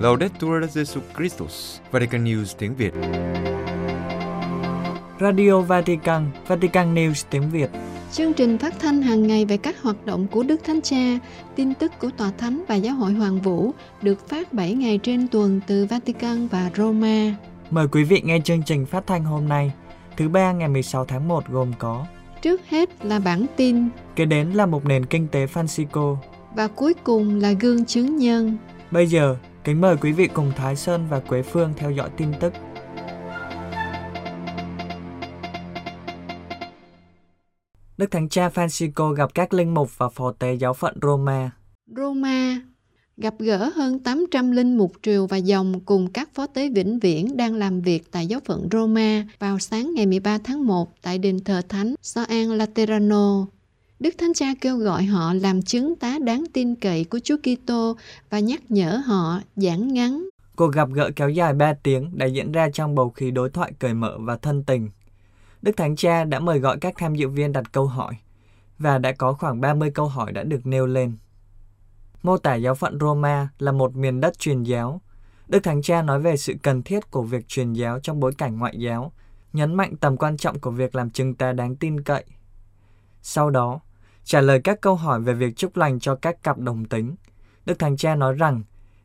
Laudetur Jesu Christus, Vatican News tiếng Việt. Radio Vatican, Vatican News tiếng Việt. Chương trình phát thanh hàng ngày về các hoạt động của Đức Thánh Cha, tin tức của Tòa Thánh và Giáo hội Hoàng Vũ được phát 7 ngày trên tuần từ Vatican và Roma. Mời quý vị nghe chương trình phát thanh hôm nay, thứ ba ngày 16 tháng 1 gồm có Trước hết là bản tin, kế đến là một nền kinh tế Francisco. và cuối cùng là gương chứng nhân. Bây giờ, kính mời quý vị cùng Thái Sơn và Quế Phương theo dõi tin tức. Đức Thánh Cha Francisco gặp các linh mục và phò tế giáo phận Roma. Roma gặp gỡ hơn 800 linh mục triều và dòng cùng các phó tế vĩnh viễn đang làm việc tại giáo phận Roma vào sáng ngày 13 tháng 1 tại đền thờ thánh Soan Laterano. Đức Thánh Cha kêu gọi họ làm chứng tá đáng tin cậy của Chúa Kitô và nhắc nhở họ giảng ngắn Cuộc gặp gỡ kéo dài 3 tiếng đã diễn ra trong bầu khí đối thoại cởi mở và thân tình. Đức Thánh Cha đã mời gọi các tham dự viên đặt câu hỏi và đã có khoảng 30 câu hỏi đã được nêu lên. Mô tả giáo phận Roma là một miền đất truyền giáo. Đức Thánh Cha nói về sự cần thiết của việc truyền giáo trong bối cảnh ngoại giáo, nhấn mạnh tầm quan trọng của việc làm chứng tá đáng tin cậy. Sau đó, trả lời các câu hỏi về việc chúc lành cho các cặp đồng tính. Đức Thánh Cha nói rằng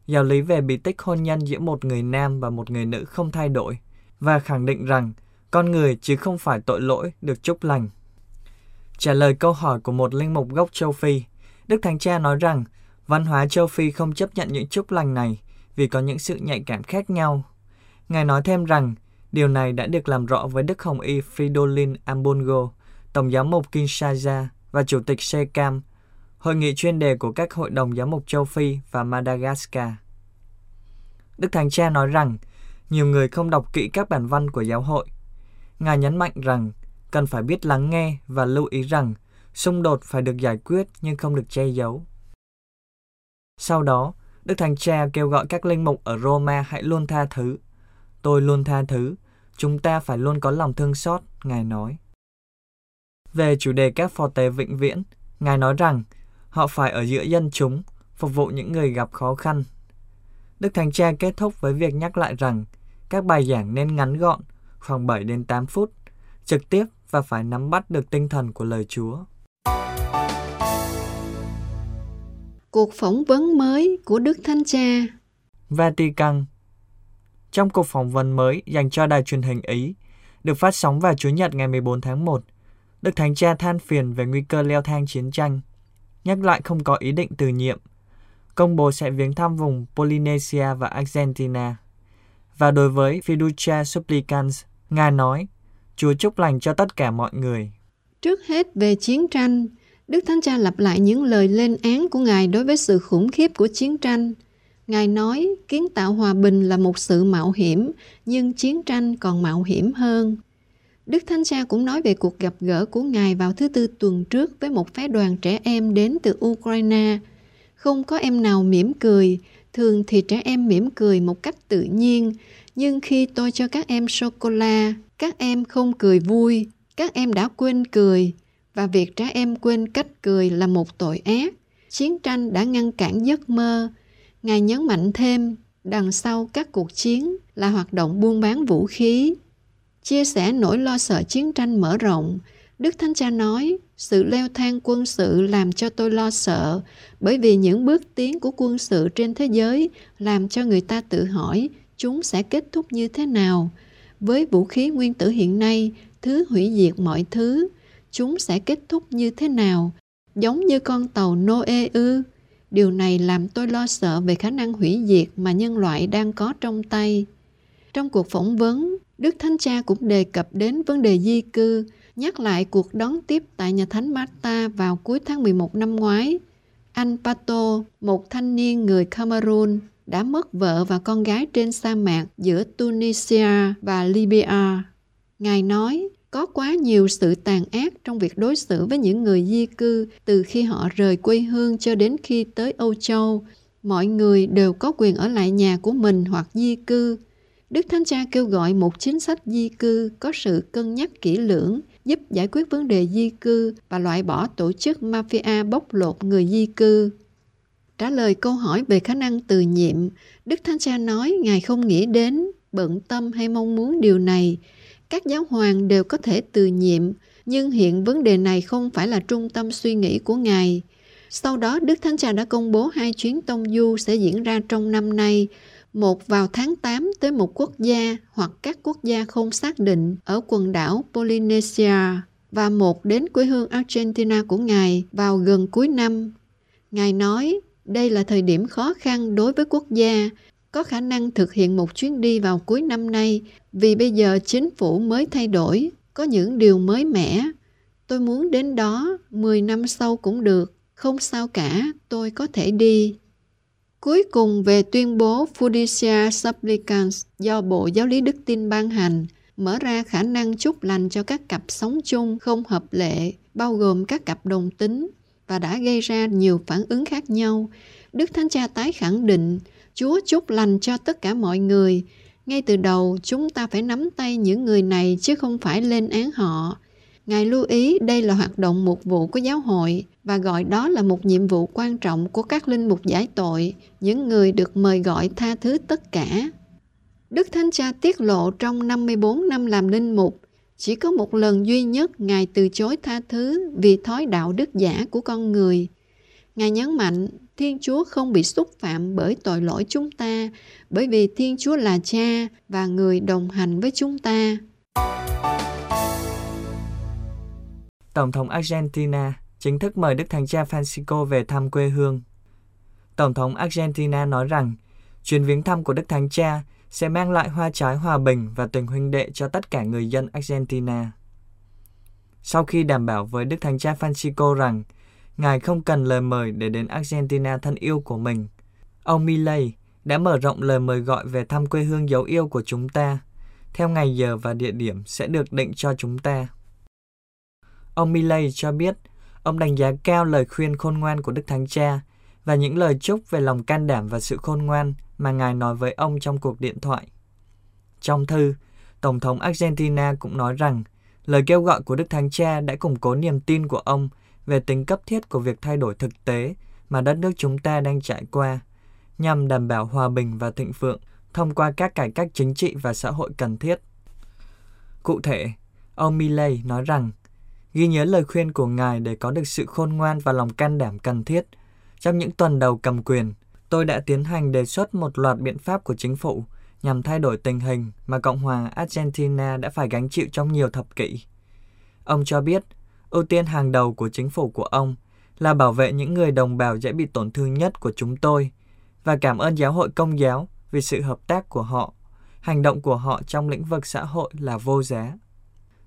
giáo lý về bí tích hôn nhân giữa một người nam và một người nữ không thay đổi và khẳng định rằng con người chứ không phải tội lỗi được chúc lành. Trả lời câu hỏi của một linh mục gốc châu Phi, Đức Thánh Cha nói rằng văn hóa châu Phi không chấp nhận những chúc lành này vì có những sự nhạy cảm khác nhau. Ngài nói thêm rằng điều này đã được làm rõ với Đức Hồng Y Fridolin Ambongo, Tổng giám mục Kinshasa và Chủ tịch SECAM, hội nghị chuyên đề của các hội đồng giám mục châu Phi và Madagascar. Đức Thánh Cha nói rằng nhiều người không đọc kỹ các bản văn của giáo hội. Ngài nhấn mạnh rằng cần phải biết lắng nghe và lưu ý rằng xung đột phải được giải quyết nhưng không được che giấu. Sau đó, Đức Thánh Cha kêu gọi các linh mục ở Roma hãy luôn tha thứ. Tôi luôn tha thứ, chúng ta phải luôn có lòng thương xót, Ngài nói. Về chủ đề các phò tế vĩnh viễn, Ngài nói rằng họ phải ở giữa dân chúng, phục vụ những người gặp khó khăn. Đức Thánh Cha kết thúc với việc nhắc lại rằng các bài giảng nên ngắn gọn, khoảng 7 đến 8 phút, trực tiếp và phải nắm bắt được tinh thần của lời Chúa cuộc phỏng vấn mới của Đức Thánh Cha. Vatican Trong cuộc phỏng vấn mới dành cho đài truyền hình Ý, được phát sóng vào Chủ nhật ngày 14 tháng 1, Đức Thánh Cha than phiền về nguy cơ leo thang chiến tranh, nhắc lại không có ý định từ nhiệm, công bố sẽ viếng thăm vùng Polynesia và Argentina. Và đối với Fiducia Supplicans, Ngài nói, Chúa chúc lành cho tất cả mọi người. Trước hết về chiến tranh, Đức Thánh Cha lặp lại những lời lên án của Ngài đối với sự khủng khiếp của chiến tranh. Ngài nói kiến tạo hòa bình là một sự mạo hiểm, nhưng chiến tranh còn mạo hiểm hơn. Đức Thánh Cha cũng nói về cuộc gặp gỡ của Ngài vào thứ tư tuần trước với một phái đoàn trẻ em đến từ Ukraine. Không có em nào mỉm cười, thường thì trẻ em mỉm cười một cách tự nhiên, nhưng khi tôi cho các em sô-cô-la, các em không cười vui, các em đã quên cười, và việc trẻ em quên cách cười là một tội ác. Chiến tranh đã ngăn cản giấc mơ. Ngài nhấn mạnh thêm, đằng sau các cuộc chiến là hoạt động buôn bán vũ khí. Chia sẻ nỗi lo sợ chiến tranh mở rộng, Đức Thánh Cha nói, sự leo thang quân sự làm cho tôi lo sợ, bởi vì những bước tiến của quân sự trên thế giới làm cho người ta tự hỏi chúng sẽ kết thúc như thế nào. Với vũ khí nguyên tử hiện nay, thứ hủy diệt mọi thứ, chúng sẽ kết thúc như thế nào? Giống như con tàu Noe ư? Điều này làm tôi lo sợ về khả năng hủy diệt mà nhân loại đang có trong tay. Trong cuộc phỏng vấn, Đức Thánh Cha cũng đề cập đến vấn đề di cư, nhắc lại cuộc đón tiếp tại nhà thánh Marta vào cuối tháng 11 năm ngoái. Anh Pato, một thanh niên người Cameroon, đã mất vợ và con gái trên sa mạc giữa Tunisia và Libya. Ngài nói, có quá nhiều sự tàn ác trong việc đối xử với những người di cư từ khi họ rời quê hương cho đến khi tới Âu Châu. Mọi người đều có quyền ở lại nhà của mình hoặc di cư. Đức Thánh Cha kêu gọi một chính sách di cư có sự cân nhắc kỹ lưỡng giúp giải quyết vấn đề di cư và loại bỏ tổ chức mafia bóc lột người di cư. Trả lời câu hỏi về khả năng từ nhiệm, Đức Thánh Cha nói Ngài không nghĩ đến, bận tâm hay mong muốn điều này. Các giáo hoàng đều có thể từ nhiệm, nhưng hiện vấn đề này không phải là trung tâm suy nghĩ của Ngài. Sau đó, Đức Thánh Cha đã công bố hai chuyến tông du sẽ diễn ra trong năm nay, một vào tháng 8 tới một quốc gia hoặc các quốc gia không xác định ở quần đảo Polynesia và một đến quê hương Argentina của Ngài vào gần cuối năm. Ngài nói, đây là thời điểm khó khăn đối với quốc gia, có khả năng thực hiện một chuyến đi vào cuối năm nay vì bây giờ chính phủ mới thay đổi, có những điều mới mẻ. Tôi muốn đến đó 10 năm sau cũng được, không sao cả, tôi có thể đi. Cuối cùng về tuyên bố Fiducia Supplicans do Bộ Giáo lý Đức tin ban hành, mở ra khả năng chúc lành cho các cặp sống chung không hợp lệ, bao gồm các cặp đồng tính, và đã gây ra nhiều phản ứng khác nhau. Đức Thánh Cha tái khẳng định, Chúa chúc lành cho tất cả mọi người. Ngay từ đầu, chúng ta phải nắm tay những người này chứ không phải lên án họ. Ngài lưu ý đây là hoạt động mục vụ của giáo hội và gọi đó là một nhiệm vụ quan trọng của các linh mục giải tội, những người được mời gọi tha thứ tất cả. Đức Thánh Cha tiết lộ trong 54 năm làm linh mục, chỉ có một lần duy nhất Ngài từ chối tha thứ vì thói đạo đức giả của con người. Ngài nhấn mạnh Thiên Chúa không bị xúc phạm bởi tội lỗi chúng ta, bởi vì Thiên Chúa là cha và người đồng hành với chúng ta. Tổng thống Argentina chính thức mời Đức Thánh Cha Francisco về thăm quê hương. Tổng thống Argentina nói rằng chuyến viếng thăm của Đức Thánh Cha sẽ mang lại hoa trái hòa bình và tình huynh đệ cho tất cả người dân Argentina. Sau khi đảm bảo với Đức Thánh Cha Francisco rằng Ngài không cần lời mời để đến Argentina thân yêu của mình, ông Milley đã mở rộng lời mời gọi về thăm quê hương dấu yêu của chúng ta, theo ngày giờ và địa điểm sẽ được định cho chúng ta. Ông Milley cho biết ông đánh giá cao lời khuyên khôn ngoan của Đức Thánh Cha và những lời chúc về lòng can đảm và sự khôn ngoan mà Ngài nói với ông trong cuộc điện thoại. Trong thư, Tổng thống Argentina cũng nói rằng lời kêu gọi của Đức Thánh Cha đã củng cố niềm tin của ông về tính cấp thiết của việc thay đổi thực tế mà đất nước chúng ta đang trải qua, nhằm đảm bảo hòa bình và thịnh vượng thông qua các cải cách chính trị và xã hội cần thiết. Cụ thể, ông Milley nói rằng ghi nhớ lời khuyên của Ngài để có được sự khôn ngoan và lòng can đảm cần thiết. Trong những tuần đầu cầm quyền, tôi đã tiến hành đề xuất một loạt biện pháp của chính phủ nhằm thay đổi tình hình mà Cộng hòa Argentina đã phải gánh chịu trong nhiều thập kỷ. Ông cho biết, ưu tiên hàng đầu của chính phủ của ông là bảo vệ những người đồng bào dễ bị tổn thương nhất của chúng tôi và cảm ơn giáo hội công giáo vì sự hợp tác của họ. Hành động của họ trong lĩnh vực xã hội là vô giá.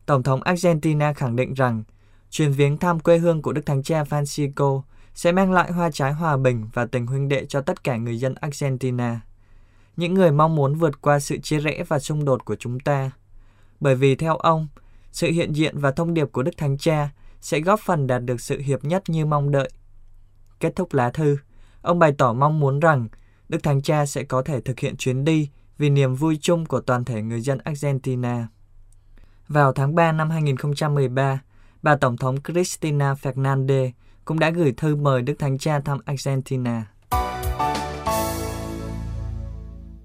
Tổng thống Argentina khẳng định rằng chuyến viếng thăm quê hương của Đức Thánh Cha Francisco sẽ mang lại hoa trái hòa bình và tình huynh đệ cho tất cả người dân Argentina. Những người mong muốn vượt qua sự chia rẽ và xung đột của chúng ta. Bởi vì theo ông, sự hiện diện và thông điệp của Đức Thánh Cha sẽ góp phần đạt được sự hiệp nhất như mong đợi. Kết thúc lá thư, ông bày tỏ mong muốn rằng Đức Thánh Cha sẽ có thể thực hiện chuyến đi vì niềm vui chung của toàn thể người dân Argentina. Vào tháng 3 năm 2013, bà Tổng thống Cristina Fernandez cũng đã gửi thư mời Đức Thánh Cha thăm Argentina.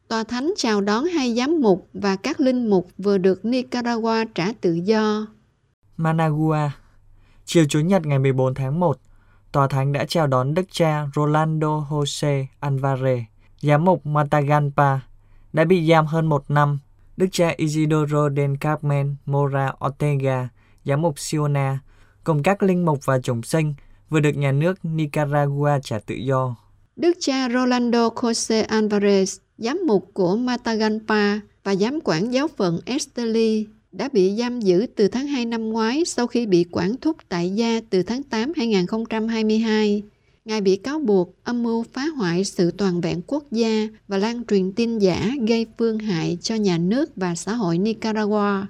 Tòa Thánh chào đón hai giám mục và các linh mục vừa được Nicaragua trả tự do. Managua Chiều Chủ nhật ngày 14 tháng 1, Tòa Thánh đã chào đón Đức cha Rolando Jose Alvarez, giám mục Matagalpa, đã bị giam hơn một năm. Đức cha Isidoro del Carmen Mora Ortega, giám mục Siona, cùng các linh mục và chủng sinh vừa được nhà nước Nicaragua trả tự do. Đức cha Rolando Jose Alvarez, giám mục của Matagalpa và giám quản giáo phận Esteli đã bị giam giữ từ tháng 2 năm ngoái sau khi bị quản thúc tại gia từ tháng 8 2022. Ngài bị cáo buộc âm mưu phá hoại sự toàn vẹn quốc gia và lan truyền tin giả gây phương hại cho nhà nước và xã hội Nicaragua.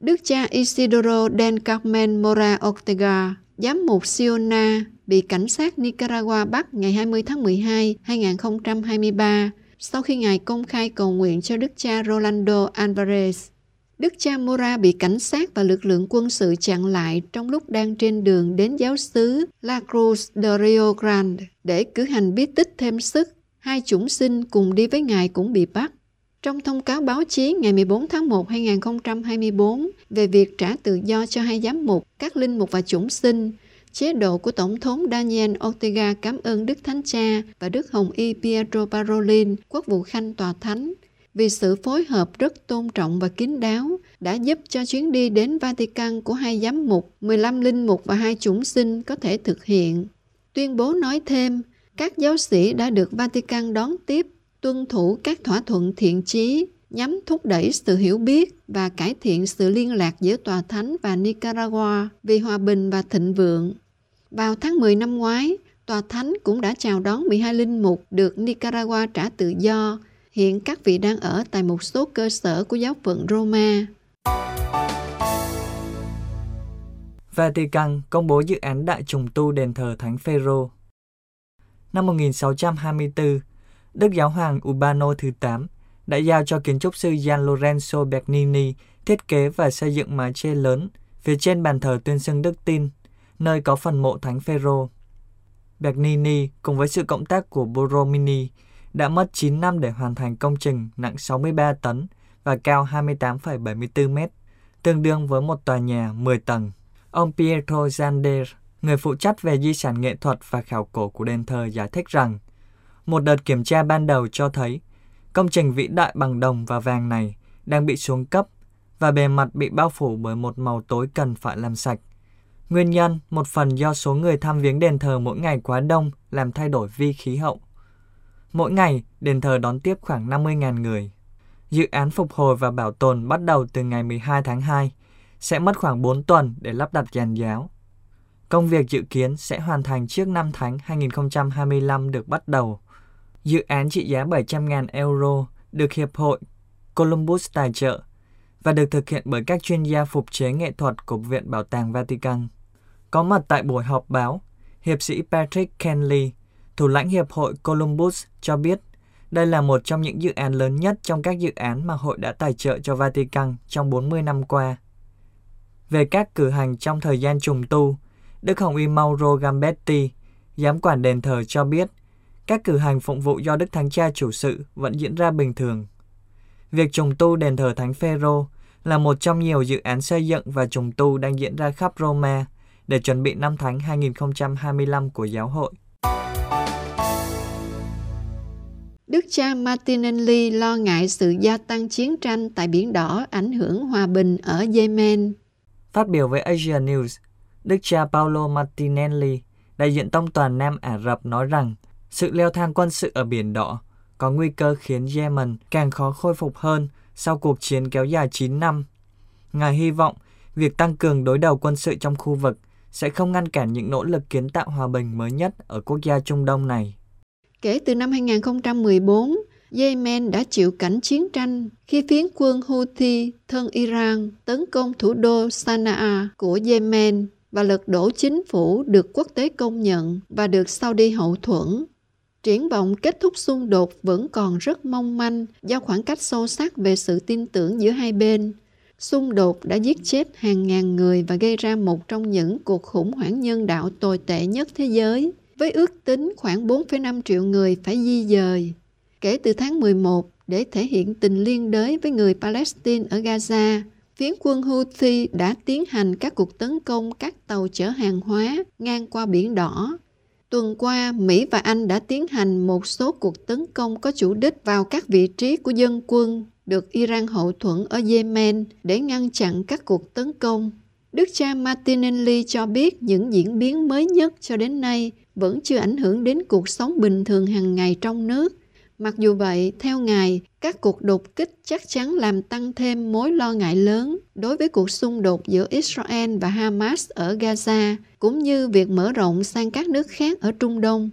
Đức cha Isidoro del Carmen Mora Ortega, giám mục Siona, bị cảnh sát Nicaragua bắt ngày 20 tháng 12, 2023 sau khi Ngài công khai cầu nguyện cho Đức cha Rolando Alvarez. Đức cha Mora bị cảnh sát và lực lượng quân sự chặn lại trong lúc đang trên đường đến giáo xứ La Cruz de Rio Grande để cử hành bí tích thêm sức. Hai chủng sinh cùng đi với ngài cũng bị bắt. Trong thông cáo báo chí ngày 14 tháng 1 2024 về việc trả tự do cho hai giám mục, các linh mục và chủng sinh, chế độ của Tổng thống Daniel Ortega cảm ơn Đức Thánh Cha và Đức Hồng Y Pietro Parolin, quốc vụ khanh tòa thánh, vì sự phối hợp rất tôn trọng và kín đáo đã giúp cho chuyến đi đến Vatican của hai giám mục, 15 linh mục và hai chủng sinh có thể thực hiện. Tuyên bố nói thêm, các giáo sĩ đã được Vatican đón tiếp, tuân thủ các thỏa thuận thiện chí, nhằm thúc đẩy sự hiểu biết và cải thiện sự liên lạc giữa Tòa Thánh và Nicaragua vì hòa bình và thịnh vượng. Vào tháng 10 năm ngoái, Tòa Thánh cũng đã chào đón 12 linh mục được Nicaragua trả tự do Hiện các vị đang ở tại một số cơ sở của giáo phận Roma. Vatican công bố dự án đại trùng tu đền thờ Thánh Phêrô. Năm 1624, Đức Giáo hoàng Urbano thứ 8 đã giao cho kiến trúc sư Gian Lorenzo Bernini thiết kế và xây dựng mái che lớn phía trên bàn thờ tuyên xưng đức tin, nơi có phần mộ Thánh Phêrô. Bernini cùng với sự cộng tác của Borromini đã mất 9 năm để hoàn thành công trình nặng 63 tấn và cao 28,74 mét, tương đương với một tòa nhà 10 tầng. Ông Pietro Zander, người phụ trách về di sản nghệ thuật và khảo cổ của đền thờ giải thích rằng, một đợt kiểm tra ban đầu cho thấy công trình vĩ đại bằng đồng và vàng này đang bị xuống cấp và bề mặt bị bao phủ bởi một màu tối cần phải làm sạch. Nguyên nhân một phần do số người tham viếng đền thờ mỗi ngày quá đông làm thay đổi vi khí hậu. Mỗi ngày, đền thờ đón tiếp khoảng 50.000 người. Dự án phục hồi và bảo tồn bắt đầu từ ngày 12 tháng 2, sẽ mất khoảng 4 tuần để lắp đặt giàn giáo. Công việc dự kiến sẽ hoàn thành trước năm tháng 2025 được bắt đầu. Dự án trị giá 700.000 euro được Hiệp hội Columbus tài trợ và được thực hiện bởi các chuyên gia phục chế nghệ thuật của Viện Bảo tàng Vatican. Có mặt tại buổi họp báo, hiệp sĩ Patrick Kenley, Thủ lãnh Hiệp hội Columbus cho biết đây là một trong những dự án lớn nhất trong các dự án mà hội đã tài trợ cho Vatican trong 40 năm qua. Về các cử hành trong thời gian trùng tu, Đức Hồng Y Mauro Gambetti, giám quản đền thờ cho biết, các cử hành phụng vụ do Đức Thánh Cha chủ sự vẫn diễn ra bình thường. Việc trùng tu đền thờ Thánh Phêrô là một trong nhiều dự án xây dựng và trùng tu đang diễn ra khắp Roma để chuẩn bị năm Thánh 2025 của giáo hội. Đức cha Martinelli lo ngại sự gia tăng chiến tranh tại Biển Đỏ ảnh hưởng hòa bình ở Yemen. Phát biểu với Asia News, Đức cha Paolo Martinelli, đại diện tông toàn Nam Ả Rập nói rằng sự leo thang quân sự ở Biển Đỏ có nguy cơ khiến Yemen càng khó khôi phục hơn sau cuộc chiến kéo dài 9 năm. Ngài hy vọng việc tăng cường đối đầu quân sự trong khu vực sẽ không ngăn cản những nỗ lực kiến tạo hòa bình mới nhất ở quốc gia Trung Đông này. Kể từ năm 2014, Yemen đã chịu cảnh chiến tranh khi phiến quân Houthi thân Iran tấn công thủ đô Sana'a của Yemen và lật đổ chính phủ được quốc tế công nhận và được Saudi hậu thuẫn. Triển vọng kết thúc xung đột vẫn còn rất mong manh do khoảng cách sâu sắc về sự tin tưởng giữa hai bên. Xung đột đã giết chết hàng ngàn người và gây ra một trong những cuộc khủng hoảng nhân đạo tồi tệ nhất thế giới – với ước tính khoảng 4,5 triệu người phải di dời. Kể từ tháng 11, để thể hiện tình liên đới với người Palestine ở Gaza, phiến quân Houthi đã tiến hành các cuộc tấn công các tàu chở hàng hóa ngang qua Biển Đỏ. Tuần qua, Mỹ và Anh đã tiến hành một số cuộc tấn công có chủ đích vào các vị trí của dân quân được Iran hậu thuẫn ở Yemen để ngăn chặn các cuộc tấn công. Đức cha Martinelli cho biết những diễn biến mới nhất cho đến nay vẫn chưa ảnh hưởng đến cuộc sống bình thường hàng ngày trong nước. Mặc dù vậy, theo Ngài, các cuộc đột kích chắc chắn làm tăng thêm mối lo ngại lớn đối với cuộc xung đột giữa Israel và Hamas ở Gaza, cũng như việc mở rộng sang các nước khác ở Trung Đông.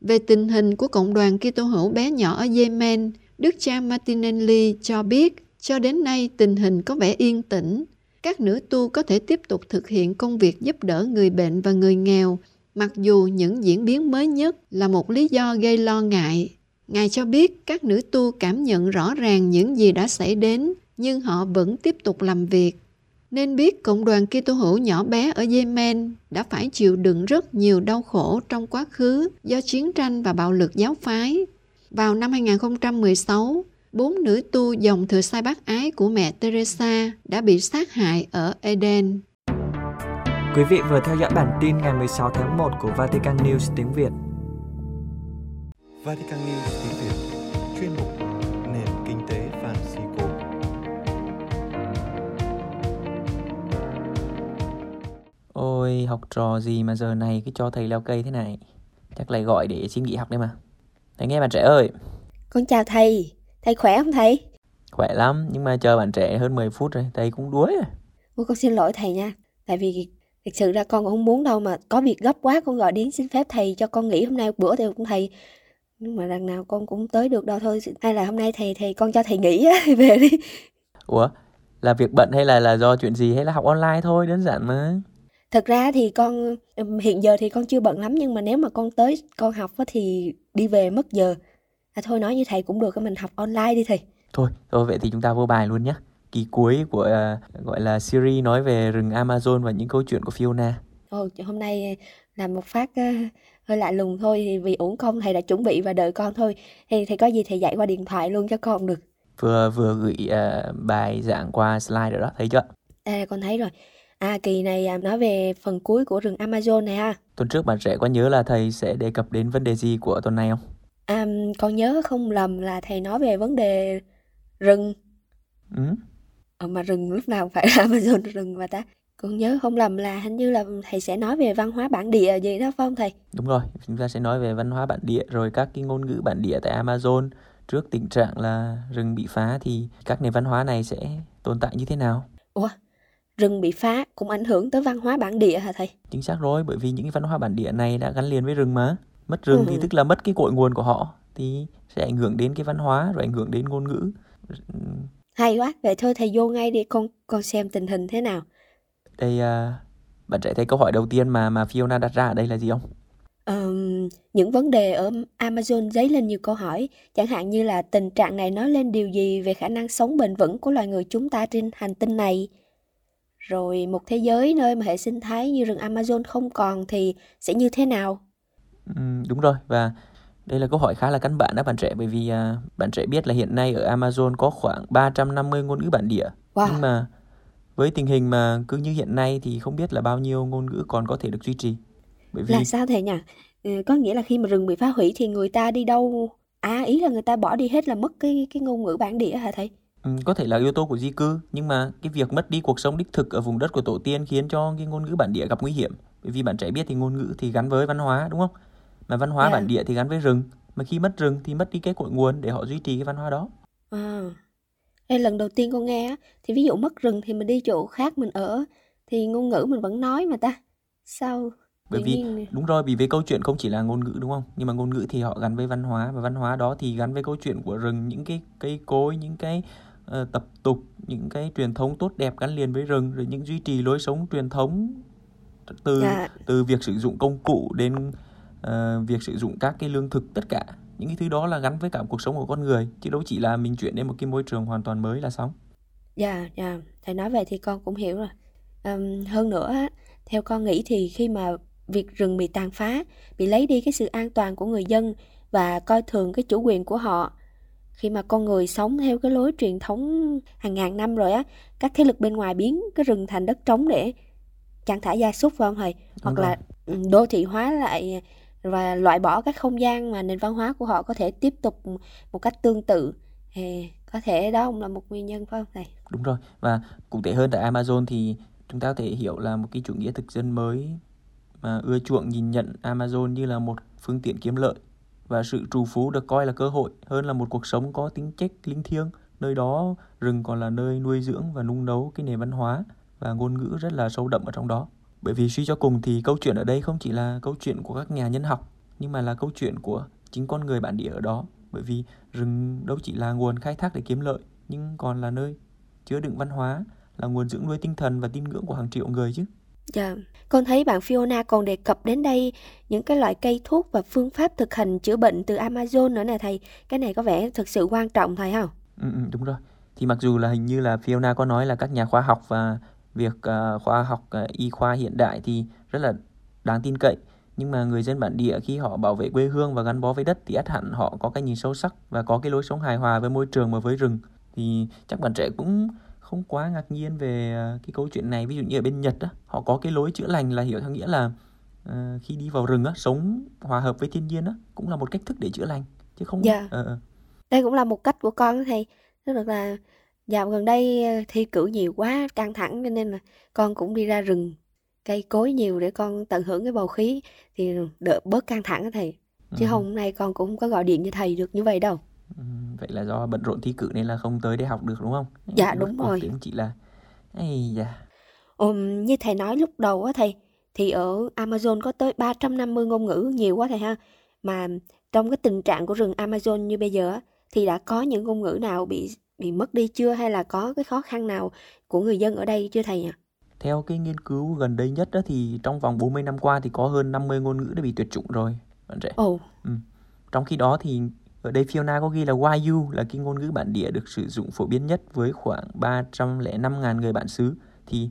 Về tình hình của cộng đoàn Kitô hữu bé nhỏ ở Yemen, Đức cha Martinelli cho biết cho đến nay tình hình có vẻ yên tĩnh. Các nữ tu có thể tiếp tục thực hiện công việc giúp đỡ người bệnh và người nghèo mặc dù những diễn biến mới nhất là một lý do gây lo ngại. Ngài cho biết các nữ tu cảm nhận rõ ràng những gì đã xảy đến nhưng họ vẫn tiếp tục làm việc. Nên biết cộng đoàn Kitô hữu nhỏ bé ở Yemen đã phải chịu đựng rất nhiều đau khổ trong quá khứ do chiến tranh và bạo lực giáo phái. Vào năm 2016, bốn nữ tu dòng thừa sai bác ái của mẹ Teresa đã bị sát hại ở Eden. Quý vị vừa theo dõi bản tin ngày 16 tháng 1 của Vatican News tiếng Việt. Vatican News tiếng Việt chuyên mục nền kinh tế Francisco. Ôi, học trò gì mà giờ này cứ cho thầy leo cây thế này? Chắc lại gọi để xin nghỉ học đấy mà. Thầy nghe bạn trẻ ơi, Con chào thầy, thầy khỏe không thầy? khỏe lắm, nhưng mà chờ bạn trẻ hơn 10 phút rồi, thầy cũng đuối rồi. Ôi con xin lỗi thầy nha, tại vì thực sự ra con cũng không muốn đâu mà có việc gấp quá con gọi đến xin phép thầy cho con nghỉ hôm nay một bữa thì cũng thầy. Nhưng mà đằng nào con cũng tới được đâu thôi hay là hôm nay thầy thầy con cho thầy nghỉ á về đi. Ủa, là việc bận hay là là do chuyện gì? Hay là học online thôi, đơn giản mà. thật ra thì con hiện giờ thì con chưa bận lắm nhưng mà nếu mà con tới con học á thì đi về mất giờ. À thôi nói như thầy cũng được mình học online đi thầy. Thôi, thôi vậy thì chúng ta vô bài luôn nhé. Kỳ cuối của à, gọi là series nói về rừng Amazon và những câu chuyện của Fiona. Ồ, hôm nay làm một phát ờ, hơi lạ lùng thôi vì uổng công thầy đã chuẩn bị và đợi con thôi thì thầy có gì thầy dạy qua điện thoại luôn cho con được Vừa vừa gửi à, bài giảng qua slide rồi đó, thấy chưa? à con thấy rồi à kỳ này à, nói về phần cuối của rừng Amazon này ha Tuần trước bạn trẻ có nhớ là thầy sẽ đề cập đến vấn đề gì của tuần này không? à, con nhớ không lầm là thầy nói về vấn đề rừng Ừ? Ờ, mà rừng lúc nào phải là Amazon rừng mà ta con nhớ không lầm là hình như là thầy sẽ nói về văn hóa bản địa gì đó phải không thầy Đúng rồi, chúng ta sẽ nói về văn hóa bản địa rồi các cái ngôn ngữ bản địa tại Amazon. Trước tình trạng là rừng bị phá thì các nền văn hóa này sẽ tồn tại như thế nào? ủa rừng bị phá cũng ảnh hưởng tới văn hóa bản địa hả thầy Chính xác rồi, bởi vì những cái văn hóa bản địa này đã gắn liền với rừng mà. Mất rừng thì Ừ. tức là mất cái cội nguồn của họ thì sẽ ảnh hưởng đến cái văn hóa rồi ảnh hưởng đến ngôn ngữ. Hay quá, vậy thôi thầy vô ngay đi con con xem tình hình thế nào. Đây à, bạn trẻ thấy câu hỏi đầu tiên mà mà Fiona đặt ra ở đây là gì không? Ờm, những vấn đề ở Amazon dấy lên nhiều câu hỏi, chẳng hạn như là tình trạng này nói lên điều gì về khả năng sống bền vững của loài người chúng ta trên hành tinh này. Rồi một thế giới nơi mà hệ sinh thái như rừng Amazon không còn thì sẽ như thế nào? Ừm, đúng rồi và đây là câu hỏi khá là căn bản đó bạn trẻ bởi vì à, bạn trẻ biết là hiện nay ở Amazon có khoảng 350 ngôn ngữ bản địa Wow, nhưng mà với tình hình mà cứ như hiện nay thì không biết là bao nhiêu ngôn ngữ còn có thể được duy trì bởi vì là sao thầy nhỉ? Ừ, có nghĩa là khi mà rừng bị phá hủy thì người ta đi đâu? À, ý là người ta bỏ đi hết là mất cái cái ngôn ngữ bản địa hả thầy? ừm, có thể là yếu tố của di cư nhưng mà cái việc mất đi cuộc sống đích thực ở vùng đất của tổ tiên khiến cho cái ngôn ngữ bản địa gặp nguy hiểm bởi vì bạn trẻ biết thì ngôn ngữ thì gắn với văn hóa đúng không mà văn hóa Dạ. bản địa thì gắn với rừng. Mà khi mất rừng thì mất đi cái cội nguồn để họ duy trì cái văn hóa đó. À, Ê, lần đầu tiên con nghe á, thì ví dụ mất rừng thì mình đi chỗ khác mình ở thì ngôn ngữ mình vẫn nói mà ta. Sao bởi vì nhiên đúng rồi vì với câu chuyện không chỉ là ngôn ngữ đúng không? Nhưng mà ngôn ngữ thì họ gắn với văn hóa và văn hóa đó thì gắn với câu chuyện của rừng những cái cây cối những cái ờ, tập tục những cái truyền thống tốt đẹp gắn liền với rừng rồi những duy trì lối sống truyền thống từ Dạ, từ việc sử dụng công cụ đến ờ, việc sử dụng các cái lương thực tất cả những cái thứ đó là gắn với cả cuộc sống của con người chứ đâu chỉ là mình chuyển đến một cái môi trường hoàn toàn mới là xong dạ, dạ, thầy nói vậy thì con cũng hiểu rồi. Ừm, hơn nữa theo con nghĩ thì khi mà việc rừng bị tàn phá, bị lấy đi cái sự an toàn của người dân và coi thường cái chủ quyền của họ. Khi mà con người sống theo cái lối truyền thống hàng ngàn năm rồi á, các thế lực bên ngoài biến cái rừng thành đất trống để chăn thả gia súc phải không thầy? Hoặc Đúng là đô thị hóa lại và loại bỏ các không gian mà nền văn hóa của họ có thể tiếp tục một cách tương tự. Thì có thể đó cũng là một nguyên nhân phải không thầy? Đúng rồi và cụ thể hơn tại Amazon thì chúng ta có thể hiểu là một cái chủ nghĩa thực dân mới mà ưa chuộng nhìn nhận Amazon như là một phương tiện kiếm lợi và sự trù phú được coi là cơ hội hơn là một cuộc sống có tính chất linh thiêng nơi đó rừng còn là nơi nuôi dưỡng và nung nấu cái nền văn hóa và ngôn ngữ rất là sâu đậm ở trong đó bởi vì suy cho cùng thì câu chuyện ở đây không chỉ là câu chuyện của các nhà nhân học nhưng mà là câu chuyện của chính con người bản địa ở đó bởi vì rừng đâu chỉ là nguồn khai thác để kiếm lợi nhưng còn là nơi chứa đựng văn hóa là nguồn dưỡng nuôi tinh thần và tín ngưỡng của hàng triệu người chứ Dạ, con thấy bạn Fiona còn đề cập đến đây những cái loại cây thuốc và phương pháp thực hành chữa bệnh từ Amazon nữa nè thầy. Cái này có vẻ thực sự quan trọng thầy không? ừ, ừ, đúng rồi thì mặc dù là hình như là Fiona có nói là các nhà khoa học và việc uh, khoa học uh, y khoa hiện đại thì rất là đáng tin cậy nhưng mà người dân bản địa khi họ bảo vệ quê hương và gắn bó với đất thì ắt hẳn họ có cái nhìn sâu sắc và có cái lối sống hài hòa với môi trường và với rừng thì chắc bạn trẻ cũng không quá ngạc nhiên về cái câu chuyện này ví dụ như ở bên Nhật á họ có cái lối chữa lành là hiểu theo nghĩa là uh, khi đi vào rừng á sống hòa hợp với thiên nhiên á cũng là một cách thức để chữa lành chứ không dạ. uh, uh. đây cũng là một cách của con thầy tức là dạo gần đây thi cử nhiều quá căng thẳng cho nên là con cũng đi ra rừng cây cối nhiều để con tận hưởng cái bầu khí thì đỡ bớt căng thẳng thầy. Chứ ừ. hôm nay con cũng không có gọi điện cho thầy được như vậy đâu. Ừ, vậy là do bận rộn thi cử nên là không tới để học được đúng không? Dạ đúng rồi. tiếng chị là Ây da. Um, như thầy nói lúc đầu á thầy thì ở Amazon có tới 350 ngôn ngữ nhiều quá thầy ha. Mà trong cái tình trạng của rừng Amazon như bây giờ á, thì đã có những ngôn ngữ nào bị bị mất đi chưa hay là có cái khó khăn nào của người dân ở đây chưa thầy ạ? À? Theo cái nghiên cứu gần đây nhất đó thì trong vòng 40 năm qua thì có hơn 50 ngôn ngữ đã bị tuyệt chủng rồi bạn trẻ. Ồ. Oh. Ừ. Trong khi đó thì ở đây Fiona có ghi là Wayu là cái ngôn ngữ bản địa được sử dụng phổ biến nhất với khoảng 305.000 người bản xứ thì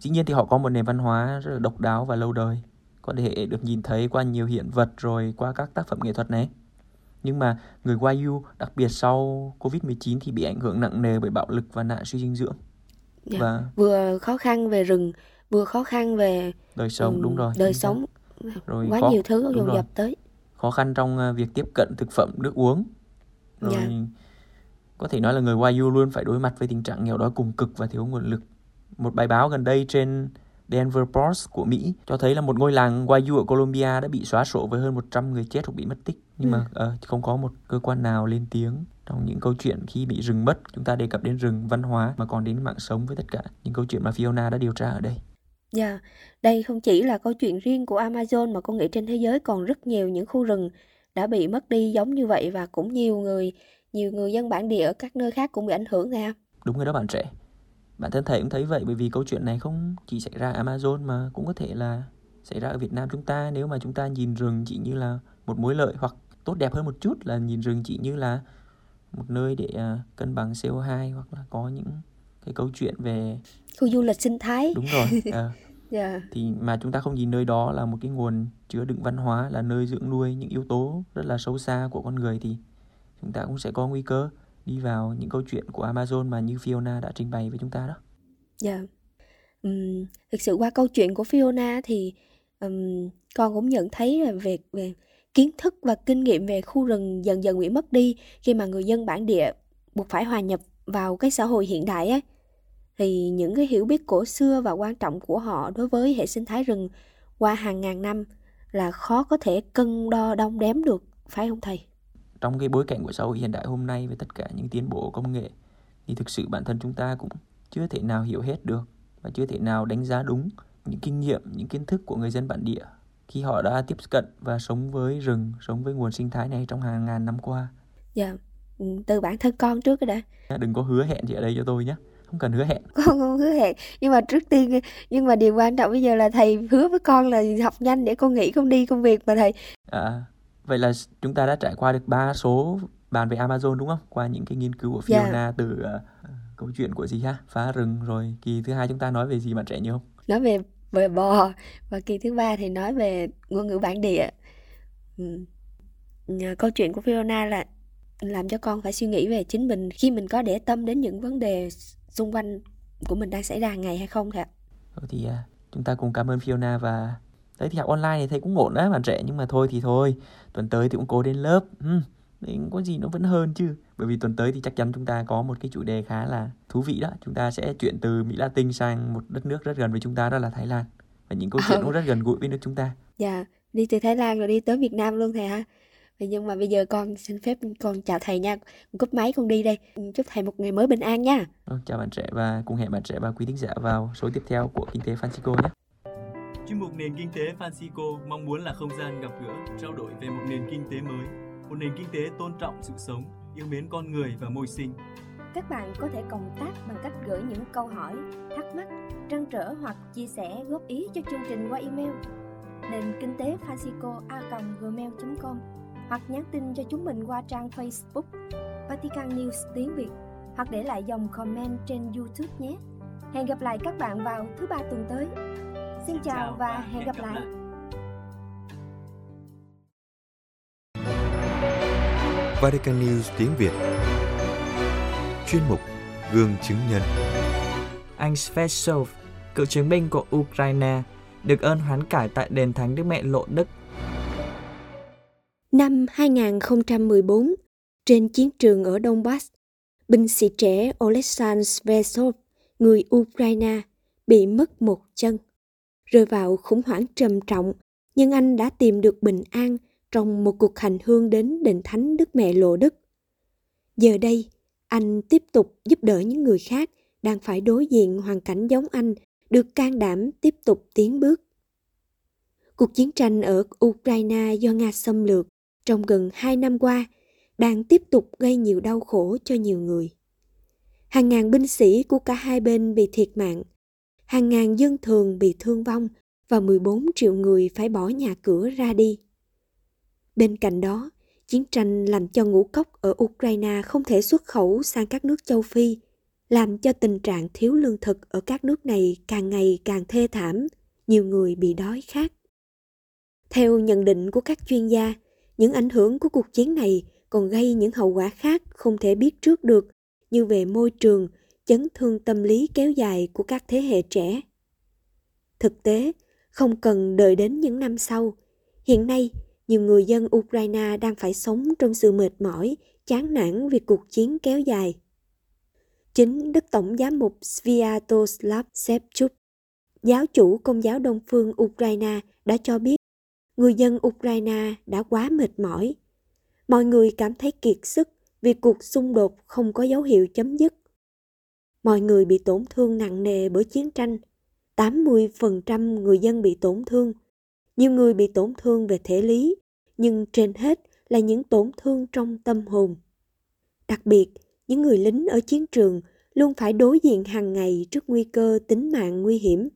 dĩ nhiên thì họ có một nền văn hóa rất là độc đáo và lâu đời có thể được nhìn thấy qua nhiều hiện vật rồi qua các tác phẩm nghệ thuật này nhưng mà người Wayu đặc biệt sau Covid-19 thì bị ảnh hưởng nặng nề bởi bạo lực và nạn suy dinh dưỡng. Dạ. Và vừa khó khăn về rừng, vừa khó khăn về đời sống um, đúng rồi. Đời sống rồi quá khó, nhiều thứ dồn dập tới. Khó khăn trong uh, việc tiếp cận thực phẩm, nước uống. Rồi yeah. Dạ. có thể nói là người Wayu luôn phải đối mặt với tình trạng nghèo đói cùng cực và thiếu nguồn lực. Một bài báo gần đây trên Denver Post của Mỹ cho thấy là một ngôi làng Wayu ở Colombia đã bị xóa sổ với hơn 100 người chết hoặc bị mất tích. Nhưng ừ. mà uh, không có một cơ quan nào lên tiếng trong những câu chuyện khi bị rừng mất. Chúng ta đề cập đến rừng văn hóa mà còn đến mạng sống với tất cả những câu chuyện mà Fiona đã điều tra ở đây. Dạ, yeah. đây không chỉ là câu chuyện riêng của Amazon mà con nghĩ trên thế giới còn rất nhiều những khu rừng đã bị mất đi giống như vậy và cũng nhiều người nhiều người dân bản địa ở các nơi khác cũng bị ảnh hưởng nè. Đúng rồi đó bạn trẻ bản thân thầy cũng thấy vậy bởi vì câu chuyện này không chỉ xảy ra ở Amazon mà cũng có thể là xảy ra ở Việt Nam chúng ta nếu mà chúng ta nhìn rừng chỉ như là một mối lợi hoặc tốt đẹp hơn một chút là nhìn rừng chỉ như là một nơi để uh, cân bằng CO2 hoặc là có những cái câu chuyện về khu du lịch sinh thái đúng rồi uh, yeah. Dạ. thì mà chúng ta không nhìn nơi đó là một cái nguồn chứa đựng văn hóa là nơi dưỡng nuôi những yếu tố rất là sâu xa của con người thì chúng ta cũng sẽ có nguy cơ đi vào những câu chuyện của Amazon mà như Fiona đã trình bày với chúng ta đó. Dạ. Yeah. Um, thực sự qua câu chuyện của Fiona thì um, con cũng nhận thấy là về về kiến thức và kinh nghiệm về khu rừng dần dần bị mất đi khi mà người dân bản địa buộc phải hòa nhập vào cái xã hội hiện đại ấy thì những cái hiểu biết cổ xưa và quan trọng của họ đối với hệ sinh thái rừng qua hàng ngàn năm là khó có thể cân đo đong đếm được phải không thầy? Trong cái bối cảnh của xã hội hiện đại hôm nay với tất cả những tiến bộ công nghệ thì thực sự bản thân chúng ta cũng chưa thể nào hiểu hết được và chưa thể nào đánh giá đúng những kinh nghiệm, những kiến thức của người dân bản địa khi họ đã tiếp cận và sống với rừng, sống với nguồn sinh thái này trong hàng ngàn năm qua. Dạ, ừ, từ bản thân con trước đã. Đừng có hứa hẹn chị ở đây cho tôi nhé không cần hứa hẹn con không hứa hẹn nhưng mà trước tiên nhưng mà điều quan trọng bây giờ là thầy hứa với con là học nhanh để con nghỉ con đi công việc mà thầy à Vậy là chúng ta đã trải qua được ba số bàn về Amazon đúng không? Qua những cái nghiên cứu của dạ. Fiona yeah. từ uh, câu chuyện của gì ha? Phá rừng rồi kỳ thứ hai chúng ta nói về gì bạn trẻ nhiều không? Nói về về bò và kỳ thứ ba thì nói về ngôn ngữ bản địa. Ừ. Câu chuyện của Fiona là làm cho con phải suy nghĩ về chính mình khi mình có để tâm đến những vấn đề xung quanh của mình đang xảy ra ngày hay không ạ? Thì uh, chúng ta cùng cảm ơn Fiona và đấy thì học online thì thấy cũng ổn đấy bạn trẻ. Nhưng mà thôi thì thôi tuần tới thì cũng cố đến lớp. Ừ, đấy có gì nó vẫn hơn chứ. Bởi vì tuần tới thì chắc chắn chúng ta có một cái chủ đề khá là thú vị đó. Chúng ta sẽ chuyển từ mỹ latin sang một đất nước rất gần với chúng ta đó là thái lan. Và những câu chuyện cũng rất gần gũi với nước chúng ta. Dạ đi từ thái lan rồi đi tới việt nam luôn thầy ha. Nhưng mà bây giờ con xin phép con chào thầy nha. Con cúp máy con đi đây. Chúc thầy một ngày mới bình an nha. Ừ, chào bạn trẻ và cùng hẹn bạn trẻ và quý thính giả vào số tiếp theo của kinh tế Francisco nhé Chuyên mục Nền Kinh tế Francisco mong muốn là không gian gặp gỡ, trao đổi về một nền kinh tế mới, một nền kinh tế tôn trọng sự sống, yêu mến con người và môi sinh. Các bạn có thể cộng tác bằng cách gửi những câu hỏi, thắc mắc, trăn trở hoặc chia sẻ góp ý cho chương trình qua email nền kinh tế Francisco a gmail.com hoặc nhắn tin cho chúng mình qua trang Facebook Vatican News tiếng Việt hoặc để lại dòng comment trên YouTube nhé. Hẹn gặp lại các bạn vào thứ ba tuần tới. Xin chào, và hẹn gặp, lại. Vatican News tiếng Việt Chuyên mục Gương chứng nhân Anh Svetsov, cựu chiến binh của Ukraine, được ơn hoán cải tại đền thánh Đức Mẹ Lộ Đức. Năm 2014, trên chiến trường ở Donbass, binh sĩ trẻ Oleksandr Svetsov, người Ukraine, bị mất một chân. Rơi vào khủng hoảng trầm trọng, nhưng anh đã tìm được bình an trong một cuộc hành hương đến đền thánh Đức Mẹ Lộ Đức. Giờ đây, anh tiếp tục giúp đỡ những người khác đang phải đối diện hoàn cảnh giống anh được can đảm tiếp tục tiến bước. Cuộc chiến tranh ở Ukraine do Nga xâm lược trong gần hai năm qua đang tiếp tục gây nhiều đau khổ cho nhiều người. Hàng ngàn binh sĩ của cả hai bên bị thiệt mạng, hàng ngàn dân thường bị thương vong và 14 triệu người phải bỏ nhà cửa ra đi. Bên cạnh đó, chiến tranh làm cho ngũ cốc ở Ukraine không thể xuất khẩu sang các nước châu Phi, làm cho tình trạng thiếu lương thực ở các nước này càng ngày càng thê thảm, nhiều người bị đói khát. Theo nhận định của các chuyên gia, những ảnh hưởng của cuộc chiến này còn gây những hậu quả khác không thể biết trước được như về môi trường, chấn thương tâm lý kéo dài của các thế hệ trẻ. Thực tế, không cần đợi đến những năm sau, hiện nay nhiều người dân Ukraine đang phải sống trong sự mệt mỏi, chán nản vì cuộc chiến kéo dài. Chính Đức Tổng giám mục Sviatoslav Shevchuk, giáo chủ công giáo Đông phương Ukraine đã cho biết người dân Ukraine đã quá mệt mỏi. Mọi người cảm thấy kiệt sức vì cuộc xung đột không có dấu hiệu chấm dứt. Mọi người bị tổn thương nặng nề bởi chiến tranh. 80% người dân bị tổn thương. Nhiều người bị tổn thương về thể lý, nhưng trên hết là những tổn thương trong tâm hồn. Đặc biệt, những người lính ở chiến trường luôn phải đối diện hàng ngày trước nguy cơ tính mạng nguy hiểm.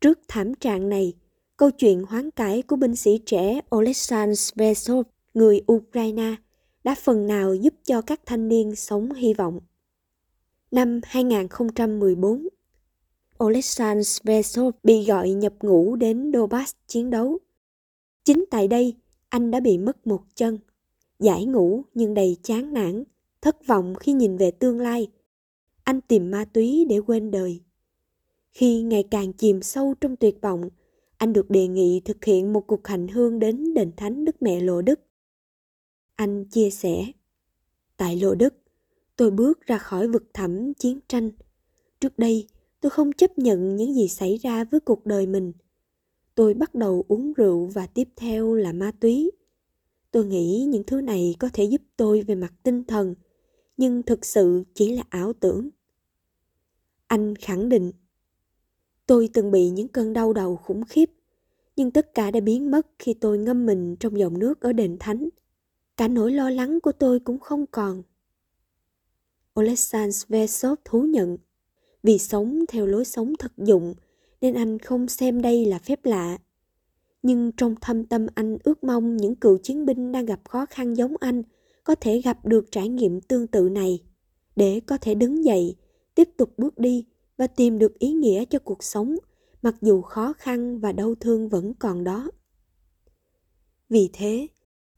Trước thảm trạng này, câu chuyện hoán cải của binh sĩ trẻ Oleksandr Svesov, người Ukraine, đã phần nào giúp cho các thanh niên sống hy vọng. Năm 2014, Oleksandr Svesov bị gọi nhập ngũ đến Donbass chiến đấu. Chính tại đây, anh đã bị mất một chân, giải ngũ nhưng đầy chán nản, thất vọng khi nhìn về tương lai. Anh tìm ma túy để quên đời. Khi ngày càng chìm sâu trong tuyệt vọng, anh được đề nghị thực hiện một cuộc hành hương đến đền thánh Đức Mẹ Lộ Đức. Anh chia sẻ, tại Lộ Đức, tôi bước ra khỏi vực thẳm chiến tranh. Trước đây, tôi không chấp nhận những gì xảy ra với cuộc đời mình. Tôi bắt đầu uống rượu và tiếp theo là ma túy. Tôi nghĩ những thứ này có thể giúp tôi về mặt tinh thần, nhưng thực sự chỉ là ảo tưởng. Anh khẳng định Tôi từng bị những cơn đau đầu khủng khiếp, nhưng tất cả đã biến mất khi tôi ngâm mình trong dòng nước ở đền thánh. Cả nỗi lo lắng của tôi cũng không còn. Oleksandr Svesov thú nhận, vì sống theo lối sống thực dụng nên anh không xem đây là phép lạ. Nhưng trong thâm tâm anh ước mong những cựu chiến binh đang gặp khó khăn giống anh có thể gặp được trải nghiệm tương tự này để có thể đứng dậy, tiếp tục bước đi và tìm được ý nghĩa cho cuộc sống mặc dù khó khăn và đau thương vẫn còn đó vì thế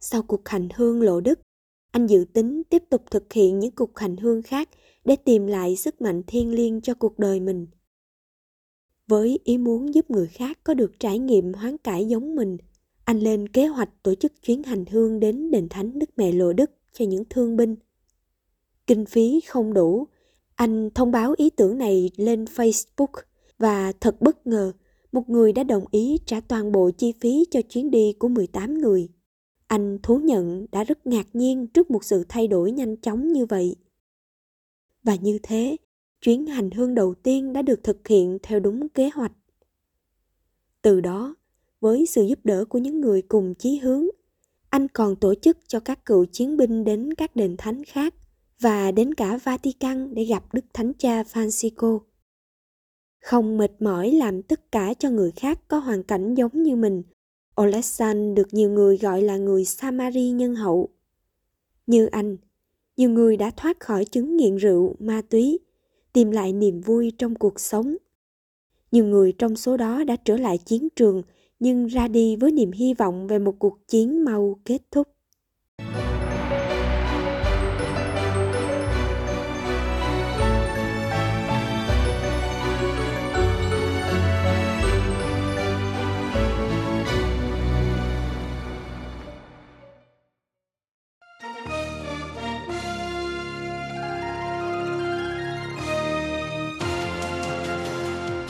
sau cuộc hành hương lộ đức anh dự tính tiếp tục thực hiện những cuộc hành hương khác để tìm lại sức mạnh thiêng liêng cho cuộc đời mình với ý muốn giúp người khác có được trải nghiệm hoán cải giống mình anh lên kế hoạch tổ chức chuyến hành hương đến đền thánh đức mẹ lộ đức cho những thương binh kinh phí không đủ anh thông báo ý tưởng này lên Facebook và thật bất ngờ, một người đã đồng ý trả toàn bộ chi phí cho chuyến đi của 18 người. Anh thú nhận đã rất ngạc nhiên trước một sự thay đổi nhanh chóng như vậy. Và như thế, chuyến hành hương đầu tiên đã được thực hiện theo đúng kế hoạch. Từ đó, với sự giúp đỡ của những người cùng chí hướng, anh còn tổ chức cho các cựu chiến binh đến các đền thánh khác và đến cả Vatican để gặp Đức Thánh Cha Francisco. Không mệt mỏi làm tất cả cho người khác có hoàn cảnh giống như mình, Oleksandr được nhiều người gọi là người Samari nhân hậu. Như anh, nhiều người đã thoát khỏi chứng nghiện rượu, ma túy, tìm lại niềm vui trong cuộc sống. Nhiều người trong số đó đã trở lại chiến trường nhưng ra đi với niềm hy vọng về một cuộc chiến mau kết thúc.